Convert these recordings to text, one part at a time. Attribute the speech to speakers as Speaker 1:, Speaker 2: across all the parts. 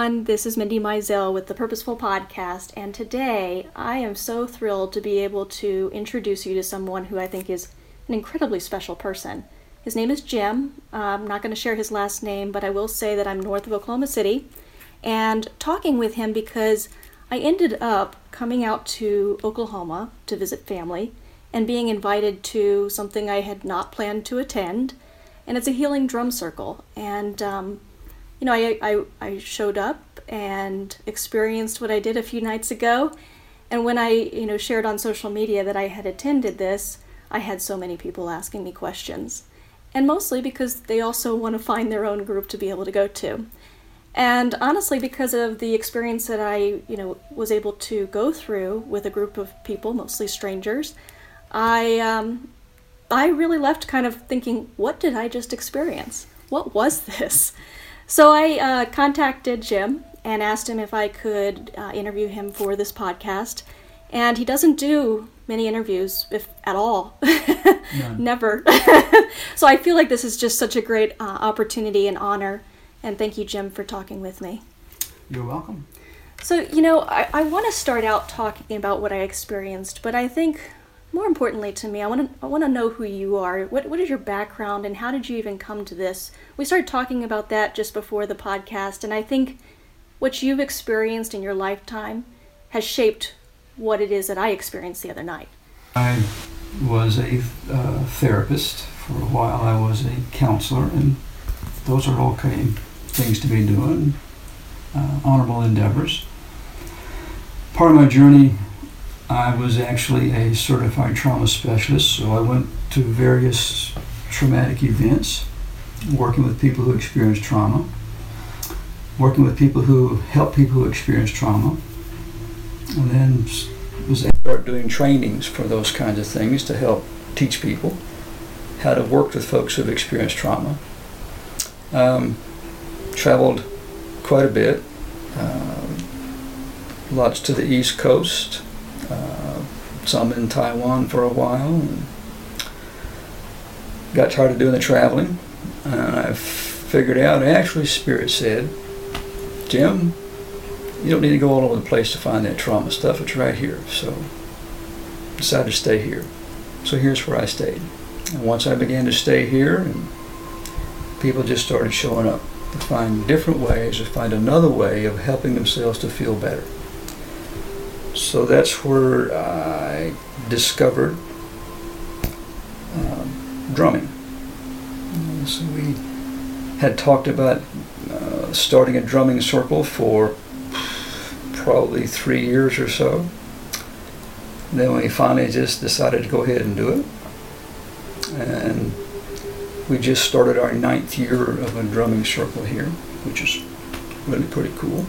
Speaker 1: Everyone. This is Mindy Mizell with the Purposeful Podcast, and today I am so thrilled to be able to introduce you to someone who I think is an incredibly special person. His name is Jim. Uh, I'm not going to share his last name, but I will say that I'm north of Oklahoma City and talking with him because I ended up coming out to Oklahoma to visit family and being invited to something I had not planned to attend, and it's a healing drum circle. And um, you know, I, I, I showed up and experienced what I did a few nights ago. And when I, you know, shared on social media that I had attended this, I had so many people asking me questions. And mostly because they also want to find their own group to be able to go to. And honestly, because of the experience that I, you know, was able to go through with a group of people, mostly strangers, I, um, I really left kind of thinking, what did I just experience? What was this? So I uh, contacted Jim and asked him if I could uh, interview him for this podcast. And he doesn't do many interviews, if at all. Never. so I feel like this is just such a great uh, opportunity and honor. And thank you, Jim, for talking with me.
Speaker 2: You're welcome.
Speaker 1: So, you know, I, I want to start out talking about what I experienced, but I think more importantly to me, I want to I want to know who you are. What what is your background and how did you even come to this? We started talking about that just before the podcast, and I think what you've experienced in your lifetime has shaped what it is that I experienced the other night.
Speaker 2: I was a uh, therapist for a while. I was a counselor, and those are all okay things to be doing, uh, honorable endeavors. Part of my journey I was actually a certified trauma specialist, so I went to various traumatic events, working with people who experienced trauma, working with people who help people who experience trauma, and then was start doing trainings for those kinds of things to help teach people how to work with folks who've experienced trauma. Um, traveled quite a bit, uh, lots to the East Coast, some in Taiwan for a while. Got tired of doing the traveling, and I figured out. Actually, Spirit said, "Jim, you don't need to go all over the place to find that trauma stuff. It's right here." So, decided to stay here. So here's where I stayed. And once I began to stay here, and people just started showing up to find different ways, to find another way of helping themselves to feel better. So that's where I discovered um, drumming. So we had talked about uh, starting a drumming circle for probably three years or so. Then we finally just decided to go ahead and do it. And we just started our ninth year of a drumming circle here, which is really pretty cool.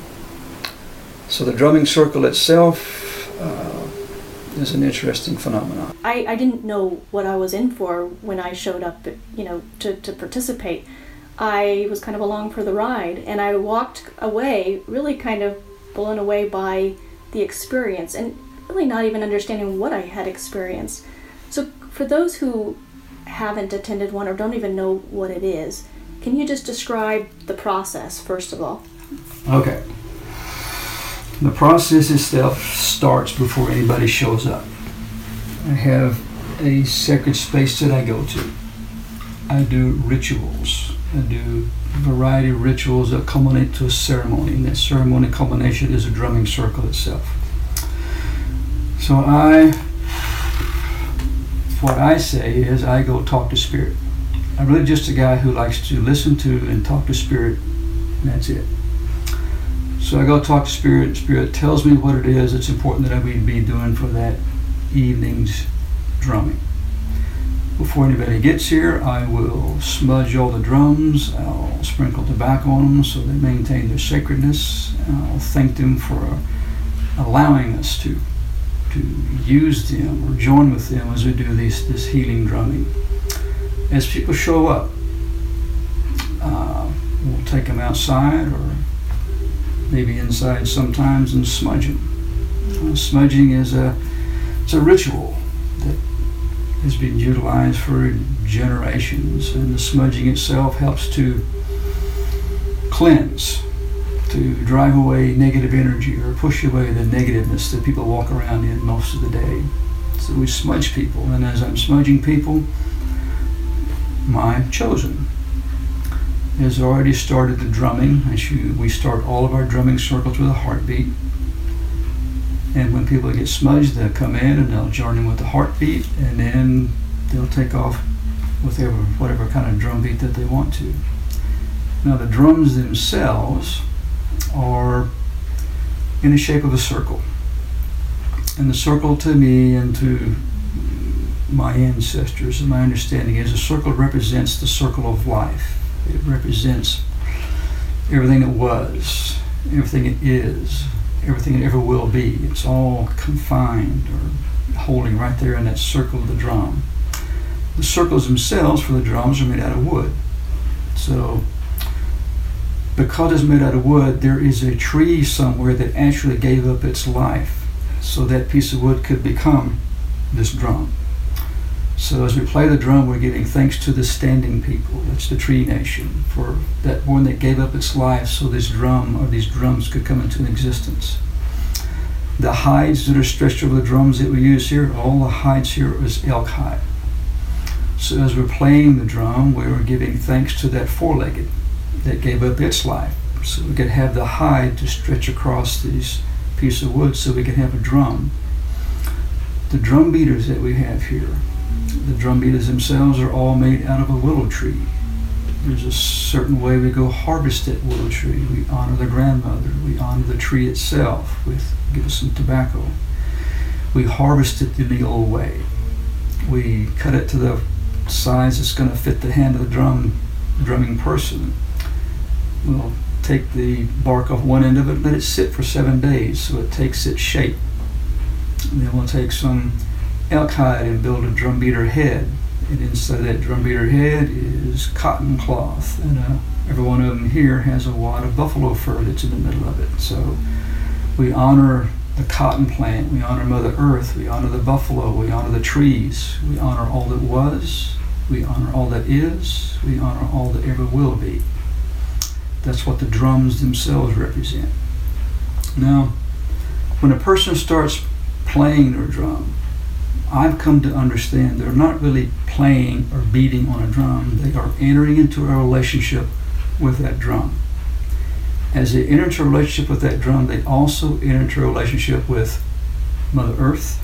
Speaker 2: So the drumming circle itself uh, is an interesting phenomenon.
Speaker 1: I, I didn't know what I was in for when I showed up, you know, to, to participate. I was kind of along for the ride, and I walked away really kind of blown away by the experience and really not even understanding what I had experienced. So, for those who haven't attended one or don't even know what it is, can you just describe the process, first of all?
Speaker 2: Okay. The process itself starts before anybody shows up. I have a sacred space that I go to. I do rituals. I do a variety of rituals that culminate to a ceremony, and that ceremony culmination is a drumming circle itself. So I, what I say is I go talk to spirit. I'm really just a guy who likes to listen to and talk to spirit, and that's it. So I go talk to Spirit. Spirit tells me what it is It's important that I be doing for that evening's drumming. Before anybody gets here, I will smudge all the drums. I'll sprinkle tobacco on them so they maintain their sacredness. I'll thank them for allowing us to to use them or join with them as we do these, this healing drumming. As people show up, uh, we'll take them outside or maybe inside sometimes, and smudging. Uh, smudging is a it's a ritual that has been utilized for generations, and the smudging itself helps to cleanse, to drive away negative energy or push away the negativeness that people walk around in most of the day. So we smudge people, and as I'm smudging people, my chosen has already started the drumming. We start all of our drumming circles with a heartbeat. And when people get smudged, they'll come in and they'll join in with the heartbeat, and then they'll take off with whatever, whatever kind of drum beat that they want to. Now, the drums themselves are in the shape of a circle. And the circle to me and to my ancestors, and my understanding is a circle represents the circle of life. It represents everything that was, everything it is, everything it ever will be. It's all confined or holding right there in that circle of the drum. The circles themselves for the drums are made out of wood. So, because it's made out of wood, there is a tree somewhere that actually gave up its life so that piece of wood could become this drum. So as we play the drum, we're giving thanks to the standing people. That's the tree nation for that one that gave up its life so this drum or these drums could come into existence. The hides that are stretched over the drums that we use here, all the hides here is elk hide. So as we're playing the drum, we are giving thanks to that four-legged that gave up its life. So we could have the hide to stretch across these piece of wood so we could have a drum. The drum beaters that we have here, the drum beaters themselves are all made out of a willow tree. There's a certain way we go harvest that willow tree. We honor the grandmother. We honor the tree itself with give us some tobacco. We harvest it in the old way. We cut it to the size that's going to fit the hand of the drum drumming person. We'll take the bark off one end of it, let it sit for seven days so it takes its shape. And then we'll take some elk hide and build a drum beater head. And inside that drum beater head is cotton cloth. And uh, every one of them here has a wad of buffalo fur that's in the middle of it. So we honor the cotton plant, we honor Mother Earth, we honor the buffalo, we honor the trees, we honor all that was, we honor all that is, we honor all that ever will be. That's what the drums themselves represent. Now, when a person starts playing their drum, I've come to understand they're not really playing or beating on a drum, they are entering into a relationship with that drum. As they enter into a relationship with that drum, they also enter into a relationship with Mother Earth,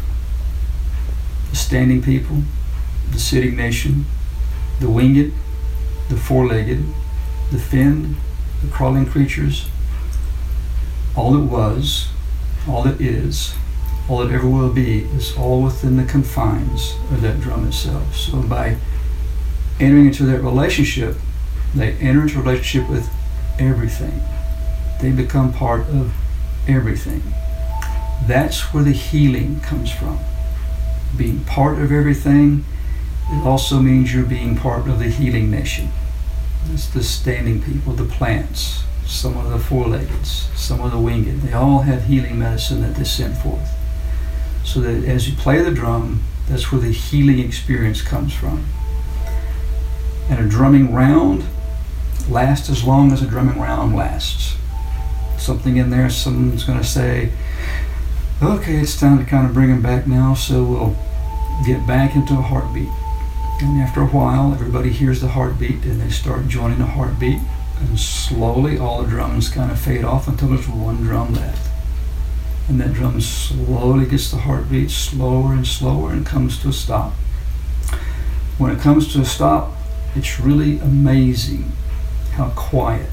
Speaker 2: the standing people, the sitting nation, the winged, the four legged, the finned, the crawling creatures, all that was, all that is, all it ever will be is all within the confines of that drum itself. So by entering into that relationship, they enter into a relationship with everything. They become part of everything. That's where the healing comes from. Being part of everything, it also means you're being part of the healing nation. It's the standing people, the plants, some of the four-leggeds, some of the winged. They all have healing medicine that they send forth so that as you play the drum, that's where the healing experience comes from. And a drumming round lasts as long as a drumming round lasts. Something in there, someone's going to say, okay, it's time to kind of bring them back now, so we'll get back into a heartbeat. And after a while, everybody hears the heartbeat and they start joining the heartbeat. And slowly, all the drums kind of fade off until there's one drum left and that drum slowly gets the heartbeat slower and slower and comes to a stop. When it comes to a stop, it's really amazing how quiet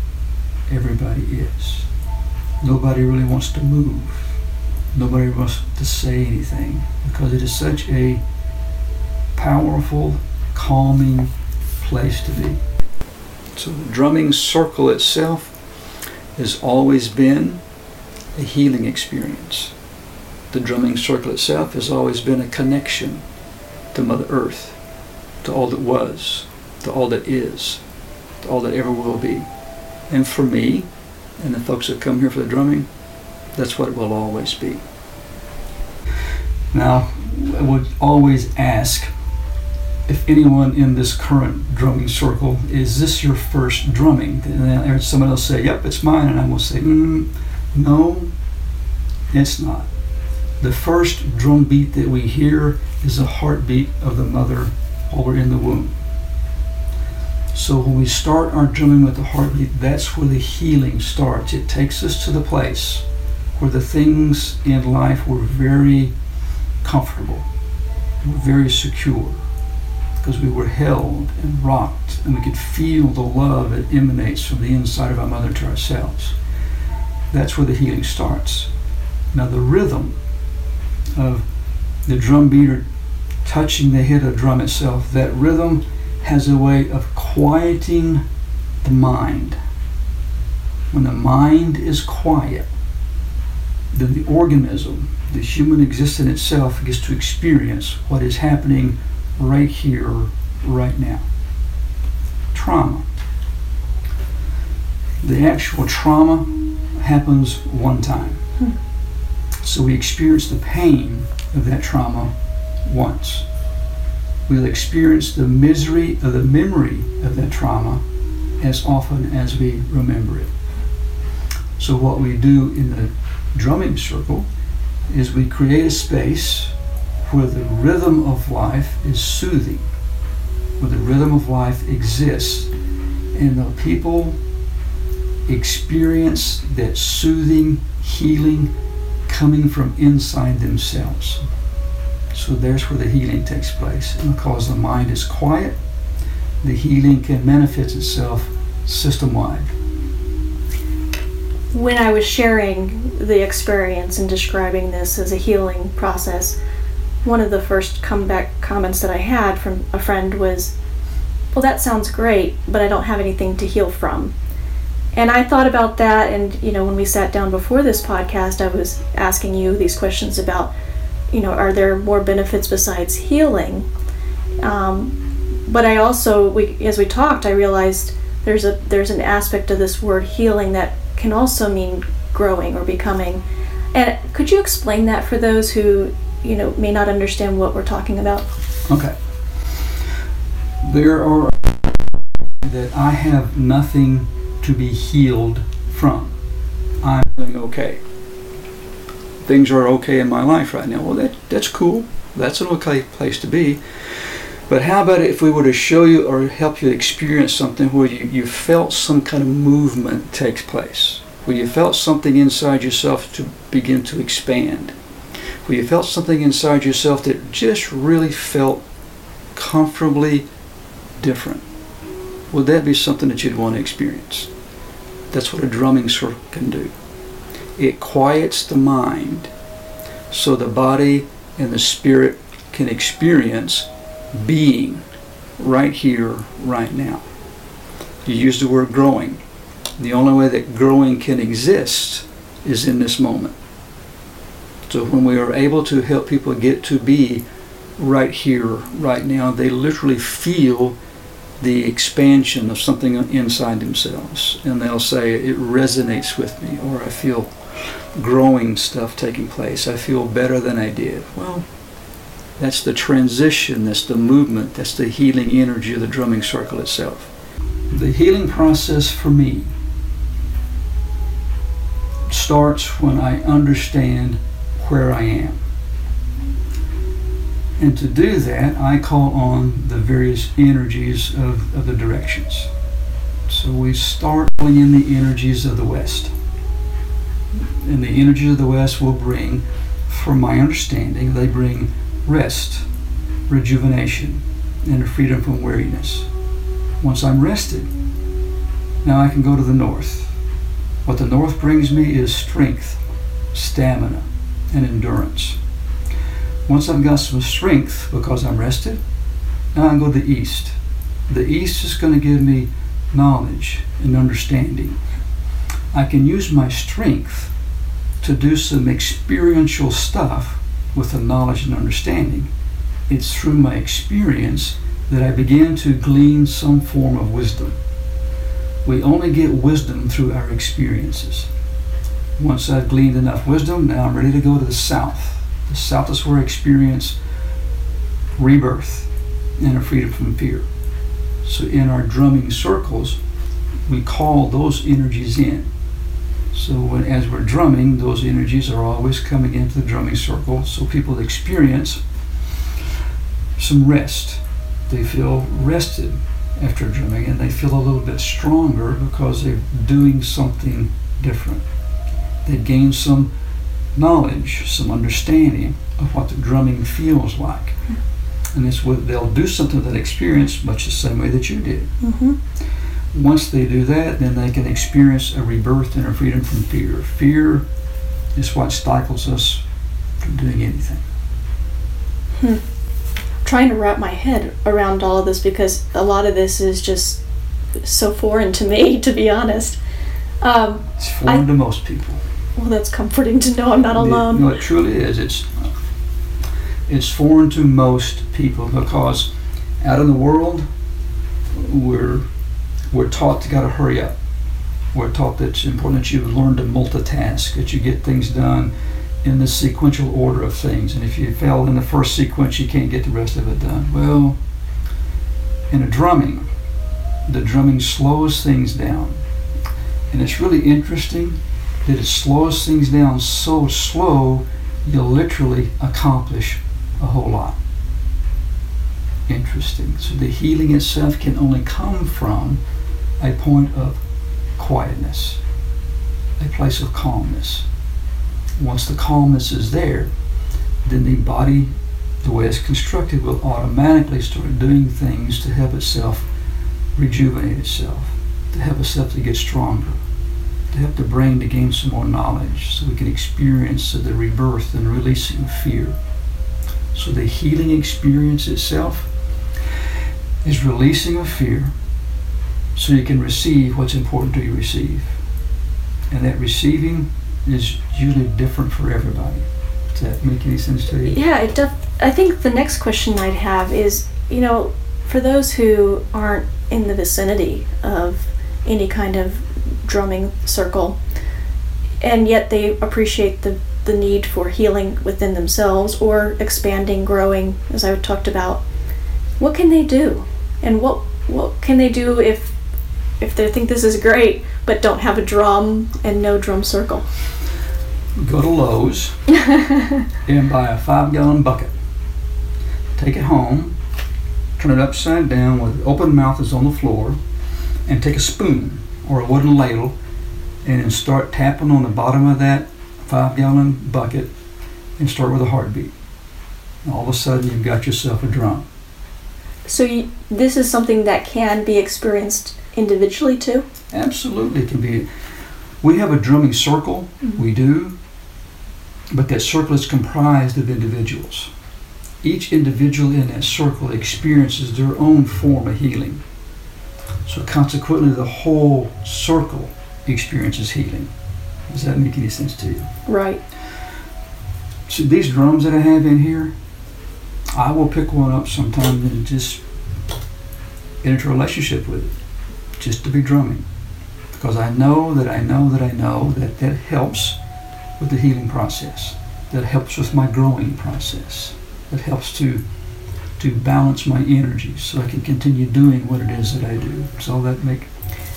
Speaker 2: everybody is. Nobody really wants to move. Nobody wants to say anything because it is such a powerful, calming place to be. So the drumming circle itself has always been a healing experience. The drumming circle itself has always been a connection to Mother Earth, to all that was, to all that is, to all that ever will be. And for me, and the folks that come here for the drumming, that's what it will always be. Now, I would always ask if anyone in this current drumming circle is this your first drumming? And then someone else say, "Yep, it's mine," and I will say, mm, "No, it's not." The first drum beat that we hear is the heartbeat of the mother while we're in the womb. So when we start our drumming with the heartbeat, that's where the healing starts. It takes us to the place where the things in life were very comfortable, were very secure, because we were held and rocked, and we could feel the love that emanates from the inside of our mother to ourselves. That's where the healing starts. Now, the rhythm of the drum beater touching the head of drum itself, that rhythm has a way of quieting the mind. When the mind is quiet, then the organism, the human existence itself, gets to experience what is happening right here, right now. Trauma. The actual trauma happens one time. Hmm. So we experience the pain of that trauma once. We'll experience the misery of the memory of that trauma as often as we remember it. So, what we do in the drumming circle is we create a space where the rhythm of life is soothing, where the rhythm of life exists, and the people experience that soothing, healing coming from inside themselves. So there's where the healing takes place. And because the mind is quiet, the healing can manifest itself system wide.
Speaker 1: When I was sharing the experience and describing this as a healing process, one of the first comeback comments that I had from a friend was, Well, that sounds great, but I don't have anything to heal from. And I thought about that, and you know, when we sat down before this podcast, I was asking you these questions about you know, are there more benefits besides healing? Um, but I also, we, as we talked, I realized there's a there's an aspect of this word healing that can also mean growing or becoming. And could you explain that for those who, you know, may not understand what we're talking about?
Speaker 2: Okay. There are that I have nothing to be healed from. I'm doing okay things are okay in my life right now. Well, that, that's cool. That's an okay place to be. But how about if we were to show you or help you experience something where you, you felt some kind of movement takes place, where you felt something inside yourself to begin to expand, where you felt something inside yourself that just really felt comfortably different. Would that be something that you'd want to experience? That's what a drumming circle can do it quiets the mind so the body and the spirit can experience being right here, right now. You use the word growing. The only way that growing can exist is in this moment. So when we are able to help people get to be right here, right now, they literally feel the expansion of something inside themselves. And they'll say, it resonates with me, or I feel growing stuff taking place. I feel better than I did. Well, that's the transition, that's the movement, that's the healing energy of the drumming circle itself. The healing process for me starts when I understand where I am. And to do that, I call on the various energies of, of the directions. So we start in the energies of the West and the energies of the West will bring, from my understanding, they bring rest, rejuvenation, and a freedom from weariness. Once I'm rested, now I can go to the North. What the North brings me is strength, stamina, and endurance. Once I've got some strength because I'm rested, now I go to the East. The East is going to give me knowledge and understanding. I can use my strength to do some experiential stuff with the knowledge and understanding. It's through my experience that I begin to glean some form of wisdom. We only get wisdom through our experiences. Once I've gleaned enough wisdom, now I'm ready to go to the south. The south is where I experience rebirth, and a freedom from fear. So in our drumming circles, we call those energies in. So when, as we're drumming, those energies are always coming into the drumming circle. So people experience some rest. They feel rested after drumming, and they feel a little bit stronger because they're doing something different. They gain some knowledge, some understanding of what the drumming feels like. And it's what they'll do something that experience much the same way that you did.
Speaker 1: Mm-hmm.
Speaker 2: Once they do that, then they can experience a rebirth and a freedom from fear. Fear is what stifles us from doing anything.
Speaker 1: Hmm. Trying to wrap my head around all of this because a lot of this is just so foreign to me, to be honest. Um,
Speaker 2: It's foreign
Speaker 1: I-
Speaker 2: to most people.
Speaker 1: Well, that's comforting to know I'm not alone.
Speaker 2: No, it truly is. It's it's foreign to most people because out in the world we're we're taught to gotta hurry up. We're taught that it's important that you learn to multitask, that you get things done in the sequential order of things. And if you fail in the first sequence, you can't get the rest of it done. Well, in a drumming, the drumming slows things down. And it's really interesting that it slows things down so slow you'll literally accomplish a whole lot. Interesting. So the healing itself can only come from a point of quietness, a place of calmness. Once the calmness is there, then the body, the way it's constructed, will automatically start doing things to help itself rejuvenate itself, to help itself to get stronger to help the brain to gain some more knowledge so we can experience the rebirth and releasing fear. So the healing experience itself is releasing of fear so you can receive what's important to you receive. And that receiving is usually different for everybody. Does that make any sense to you?
Speaker 1: Yeah, it def- I think the next question I'd have is, you know, for those who aren't in the vicinity of any kind of drumming circle, and yet they appreciate the, the need for healing within themselves or expanding, growing, as I talked about, what can they do? And what what can they do if if they think this is great but don't have a drum and no drum circle?
Speaker 2: Go to Lowe's and buy a five gallon bucket. Take it home, turn it upside down with open mouth is on the floor, and take a spoon or a wooden ladle and then start tapping on the bottom of that five gallon bucket and start with a heartbeat. And all of a sudden, you've got yourself a drum.
Speaker 1: So you, this is something that can be experienced individually too.
Speaker 2: Absolutely, it can be. We have a drumming circle,
Speaker 1: Mhm.
Speaker 2: we do, but that circle is comprised of individuals. Each individual in that circle experiences their own form of healing. So, consequently, the whole circle experiences healing. Does that make any sense to you?
Speaker 1: Right.
Speaker 2: So, these drums that I have in here, I will pick one up sometime and just enter a relationship with it, just to be drumming. Because I know that I know that I know that that helps with the healing process, that helps with my growing process, that helps to to balance my energy so I can continue doing what it is that I do. Does all that make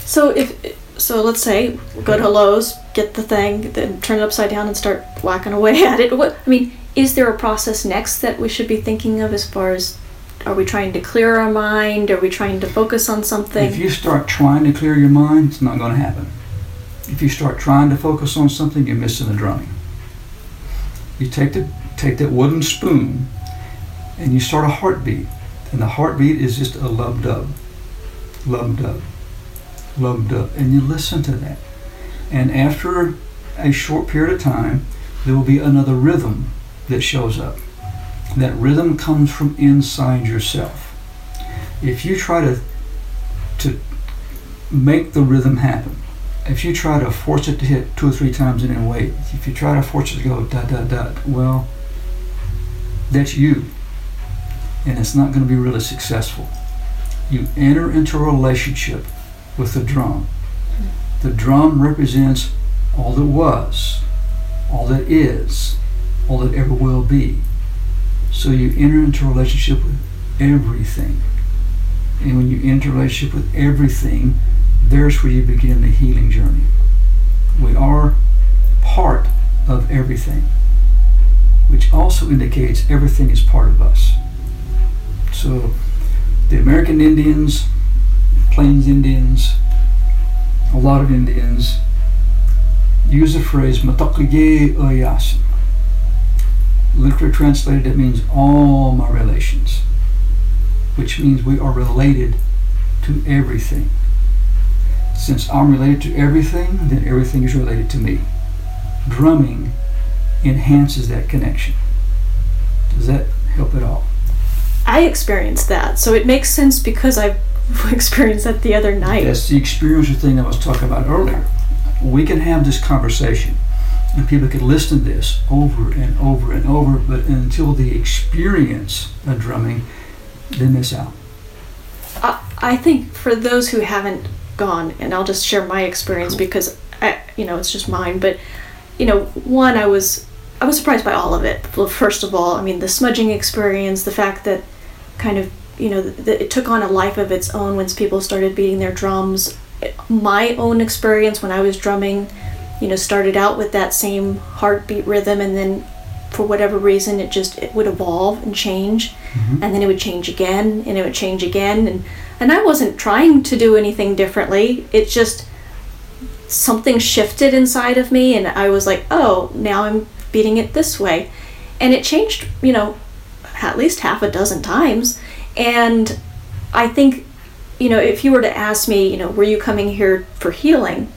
Speaker 1: So if so, let's say go to Lowe's, get the thing, then turn it upside down and start whacking away at it. What I mean, is there a process next that we should be thinking of as far as are we trying to clear our mind? Are we trying to focus on something?
Speaker 2: If you start trying to clear your mind, it's not going to happen. If you start trying to focus on something, you're missing the drumming. You take the take that wooden spoon, and you start a heartbeat, and the heartbeat is just a lub dub, lub dub, lub dub, and you listen to that. And after a short period of time, there will be another rhythm that shows up. That rhythm comes from inside yourself. If you try to to make the rhythm happen. If you try to force it to hit two or three times and then wait, if you try to force it to go da da da, well, that's you. And it's not going to be really successful. You enter into a relationship with the drum. The drum represents all that was, all that is, all that ever will be. So you enter into a relationship with, everything. And when you enter a relationship with everything, there's where you begin the healing journey. We are part of everything, which also indicates everything is part of us. So the American Indians, Plains Indians, a lot of Indians use the phrase mitakuye oyasin. Literally translated, it means all my relations, which means we are related to everything. Since I'm related to everything, then everything is related to me. Drumming enhances that connection. Does that help at all?
Speaker 1: I experienced that, so it makes sense because I've experienced that the other night.
Speaker 2: That's the experiential thing I was talking about earlier. We can have this conversation, and people can listen to this over and over and over, but until the experience of drumming, they miss out.
Speaker 1: I, I think for those who haven't gone, and I'll just share my experience
Speaker 2: Cool.
Speaker 1: because I, you know, it's just mine. But you know, one, I was I was surprised by all of it. Well, First of all, I mean, the smudging experience, the fact that kind of you know it took on a life of its own once people started beating their drums. My own experience when I was drumming, you know, started out with that same heartbeat rhythm, and then for whatever reason, it just it would evolve and change
Speaker 2: Mhm.
Speaker 1: and then it would change again and it would change again and and I wasn't trying to do anything differently it just something shifted inside of me and I was like oh now I'm beating it this way and it changed you know at least half a dozen times. And I think you know if you were to ask me you know were you coming here for healing?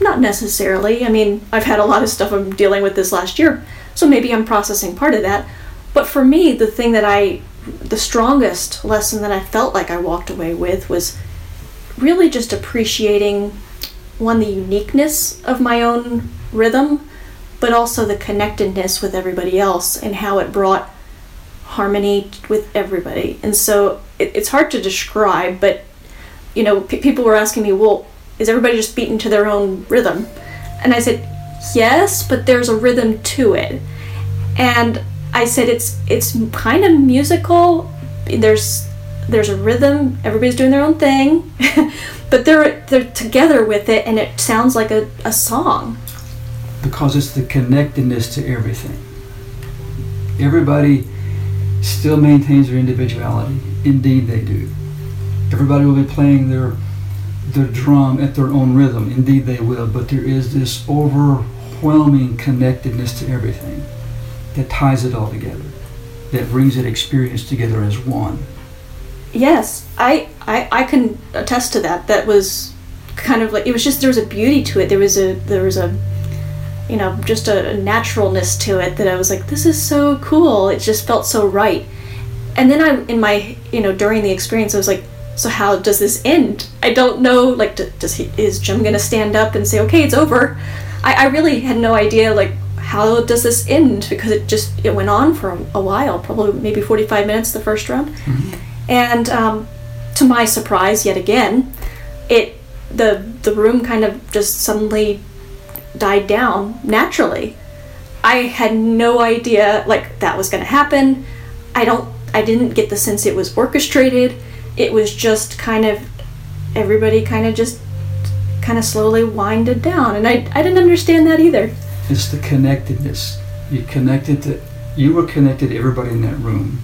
Speaker 1: Not necessarily. I mean I've had a lot of stuff I'm dealing with this last year so maybe I'm processing part of that. But for me the thing that I the strongest lesson that I felt like I walked away with was really just appreciating one the uniqueness of my own rhythm but also the connectedness with everybody else and how it brought harmony with everybody and so it, it's hard to describe but you know p- people were asking me well is everybody just beating to their own rhythm and i said yes but there's a rhythm to it and I said it's it's kind of musical. There's there's a rhythm. Everybody's doing their own thing, but they're they're together with it, and it sounds like a, a song.
Speaker 2: because it's the connectedness to everything. Everybody still maintains their individuality. Indeed, they do. Everybody will be playing their their drum at their own rhythm. Indeed, they will. But there is this overwhelming connectedness to everything that ties it all together, that brings that experience together as one.
Speaker 1: Yes, I, I I can attest to that. That was kind of like it was just there was a beauty to it. There was a there was a you know just a naturalness to it that I was like this is so cool. It just felt so right. And then I in my you know during the experience I was like so how does this end? I don't know like does he is Jim gonna stand up and say okay it's over? I, I really had no idea like how does this end because it just it went on for a, a while probably maybe 45 minutes the first round and um, to my surprise yet again it the the room kind of just suddenly died down naturally i had no idea like that was going to happen i don't i didn't get the sense it was orchestrated it was just kind of everybody kind of just kind of slowly winded down and i, I didn't understand that either
Speaker 2: It's the connectedness. You connected to, you were connected to everybody in that room,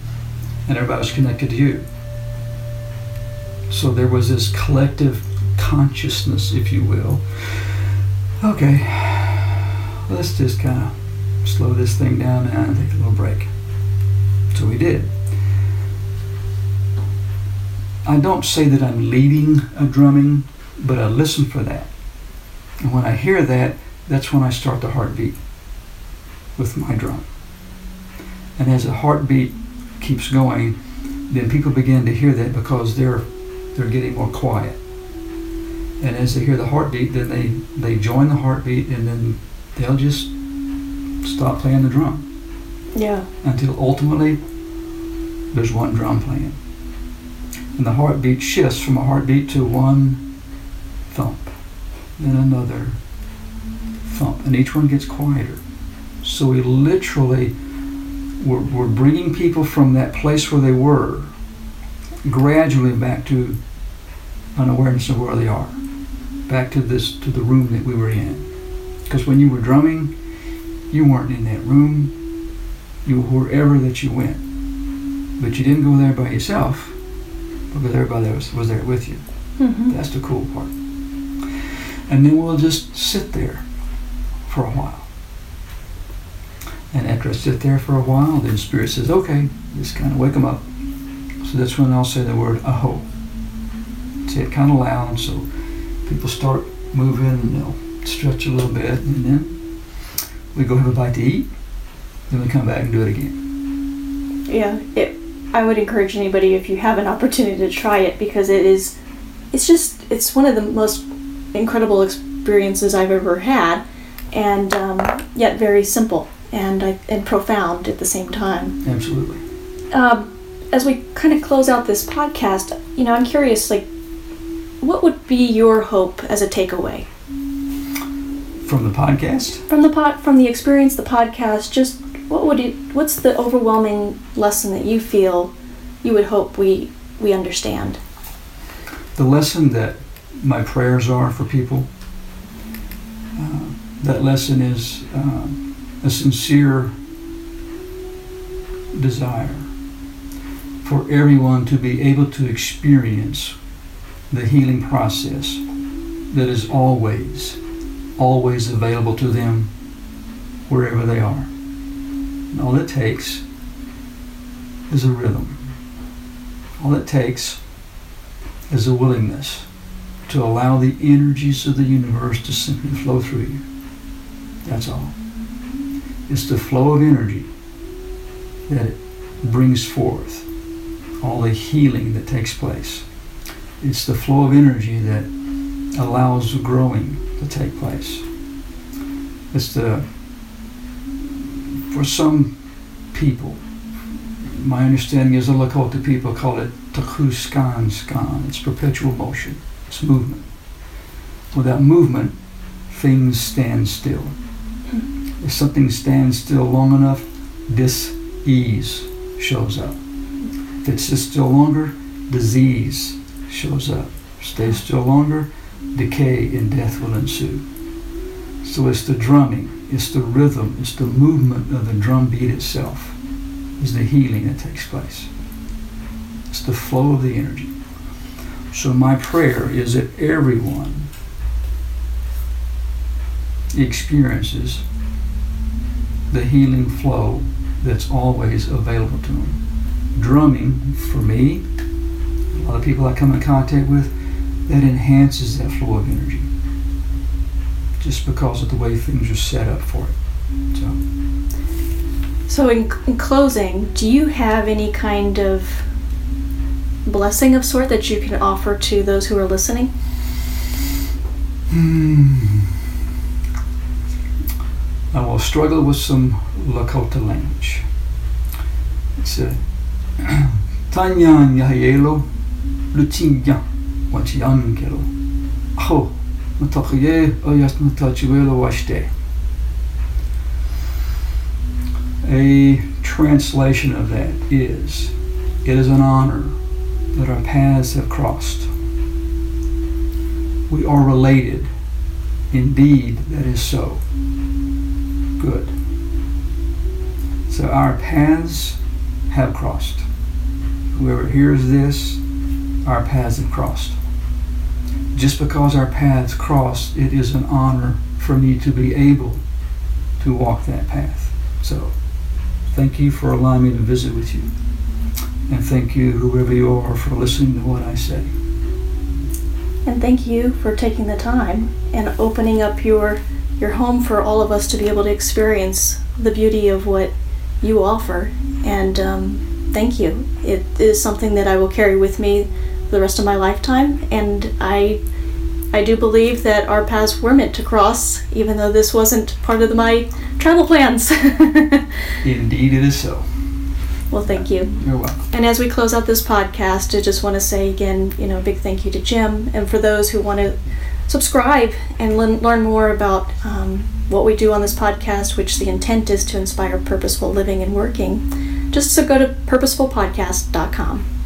Speaker 2: and everybody was connected to you. So there was this collective consciousness, if you will. Okay, let's just kind of slow this thing down and take a little break. So we did. I don't say that I'm leading a drumming, but I listen for that. And when I hear that, that's when I start the heartbeat with my drum. And as the heartbeat keeps going, then people begin to hear that because they're they're getting more quiet. And as they hear the heartbeat, then they, they join the heartbeat and then they'll just stop playing the drum
Speaker 1: yeah
Speaker 2: until ultimately there's one drum playing. And the heartbeat shifts from a heartbeat to one thump, then another thump, and each one gets quieter. So we literally, we're, we're bringing people from that place where they were gradually back to an awareness of where they are, back to this to the room that we were in. Because when you were drumming, you weren't in that room. You were wherever that you went, but you didn't go there by yourself because everybody was, was there with you.
Speaker 1: Mm-hmm.
Speaker 2: That's the cool part. And then we'll just sit there for a while. And after I sit there for a while, then Spirit says, okay, just kind of wake them up. So that's when I'll say the word aho. Say it kind of loud so people start moving and they'll stretch a little bit. And then we go have a bite to eat. Then we come back and do it again.
Speaker 1: Yeah, it, I would encourage anybody if you have an opportunity to try it because it is, it's just, it's one of the most incredible experiences I've ever had, and um, yet very simple and I, and profound at the same time.
Speaker 2: Absolutely.
Speaker 1: Um, as we kind of close out this podcast, you know, I'm curious, like, what would be your hope as a takeaway
Speaker 2: From the podcast,
Speaker 1: from the pod, from the experience, the podcast? Just what would it? What's the overwhelming lesson that you feel you would hope we we understand?
Speaker 2: the lesson that my prayers are for people, uh, that lesson is uh, a sincere desire for everyone to be able to experience the healing process that is always, always available to them wherever they are. And all it takes is a rhythm. All it takes is a willingness to allow the energies of the universe to simply flow through you. That's all. It's the flow of energy that brings forth all the healing that takes place. It's the flow of energy that allows the growing to take place. It's the, for some people, my understanding is the Lakota people call it takuskan skan. It's perpetual motion. It's movement. Without movement, things stand still. If something stands still long enough, dis-ease shows up. If it sits still longer, disease shows up. Stays still longer, decay and death will ensue. So it's the drumming, it's the rhythm, it's the movement of the drum beat itself, is the healing that takes place. It's the flow of the energy. So my prayer is that everyone experiences the healing flow that's always available to them. Drumming, for me, a the people I come in contact with, that enhances that flow of energy. Just because of the way things are set up for it. So
Speaker 1: So, in, in closing, do you have any kind of blessing of sort that you can offer to those who are listening?
Speaker 2: Hmm. I will struggle with some Lakota language. It's a Tanyan Yahayelo Wachiangelo. Oh, Oyas Matachuelo oh, Washte. A translation of that is It is an honor that our paths have crossed. We are related. Indeed, that is so. Good. So our paths have crossed. Whoever hears this, our paths have crossed. Just because our paths crossed, it is an honor for me to be able to walk that path. So, thank you for allowing me to visit with you. And thank you, whoever you are, for listening to what I say.
Speaker 1: And thank you for taking the time and opening up your your home for all of us to be able to experience the beauty of what you offer. And um, thank you. It is something that I will carry with me the rest of my lifetime. And I I do believe that our paths were meant to cross, even though this wasn't part of my travel plans.
Speaker 2: Indeed, it is so.
Speaker 1: well, thank you.
Speaker 2: You're welcome.
Speaker 1: And as we close out this podcast, I just want to say again, you know, a big thank you to Jim. And for those who want to subscribe and learn, learn more about um, what we do on this podcast, which the intent is to inspire purposeful living and working, just so go to purposefulpodcast.com.